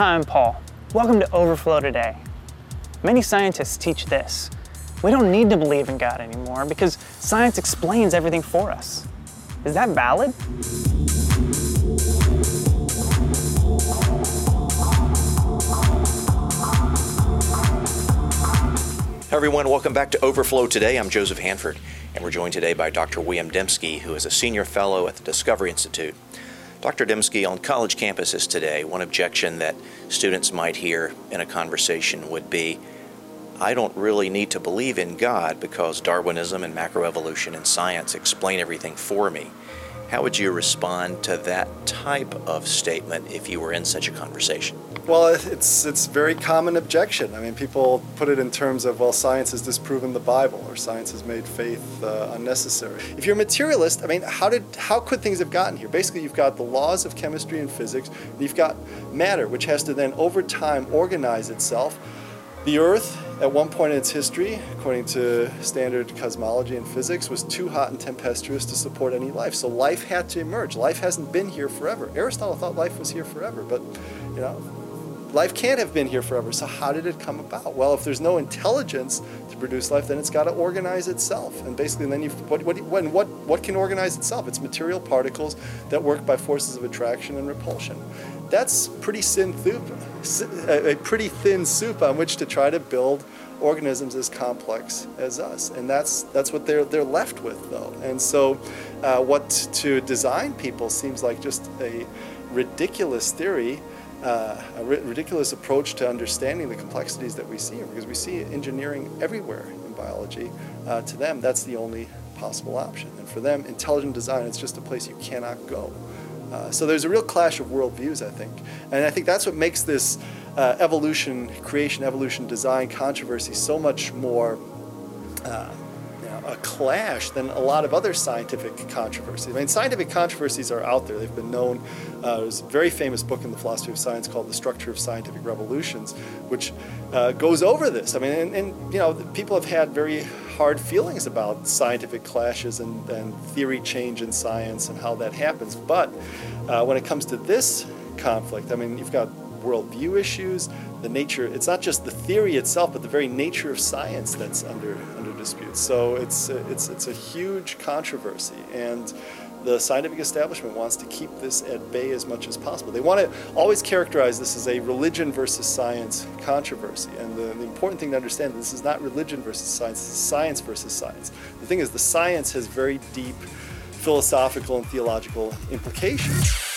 Hi, I'm Paul. Welcome to Overflow Today. Many scientists teach this. We don't need to believe in God anymore because science explains everything for us. Is that valid? Hey everyone, welcome back to Overflow Today. I'm Joseph Hanford, and we're joined today by Dr. William Dembski, who is a senior fellow at the Discovery Institute. Dr. Dembski, on college campuses today, one objection that students might hear in a conversation would be I don't really need to believe in God because Darwinism and macroevolution and science explain everything for me. How would you respond to that type of statement if you were in such a conversation? Well, it's it's very common objection. I mean, people put it in terms of well, science has disproven the Bible, or science has made faith uh, unnecessary. If you're a materialist, I mean, how did how could things have gotten here? Basically, you've got the laws of chemistry and physics, and you've got matter, which has to then over time organize itself. The Earth at one point in its history, according to standard cosmology and physics, was too hot and tempestuous to support any life. So life had to emerge. Life hasn't been here forever. Aristotle thought life was here forever, but you know, life can't have been here forever. So how did it come about? Well, if there's no intelligence produce life, then it's got to organize itself. And basically, then you what what when what what can organize itself? It's material particles that work by forces of attraction and repulsion that's pretty thin soup, a pretty thin soup on which to try to build organisms as complex as us, and that's that's what they're they're left with though. And so, uh, what to design people seems like just a ridiculous theory. Uh, a ri- ridiculous approach to understanding the complexities that we see because we see engineering everywhere in biology. Uh, to them, that's the only possible option. And for them, intelligent design is just a place you cannot go. Uh, so there's a real clash of worldviews, I think. And I think that's what makes this uh, evolution, creation, evolution, design controversy so much more uh, a clash than a lot of other scientific controversies. I mean, scientific controversies are out there. They've been known. Uh, there's a very famous book in the philosophy of science called The Structure of Scientific Revolutions, which uh, goes over this. I mean, and, and, you know, people have had very hard feelings about scientific clashes and, and theory change in science and how that happens. But uh, when it comes to this conflict, I mean, you've got worldview issues, the nature, it's not just the theory itself, but the very nature of science that's under, under dispute. So it's, it's, it's a huge controversy. And the scientific establishment wants to keep this at bay as much as possible. They want to always characterize this as a religion versus science controversy. And the, the important thing to understand is this is not religion versus science, this is science versus science. The thing is, the science has very deep philosophical and theological implications.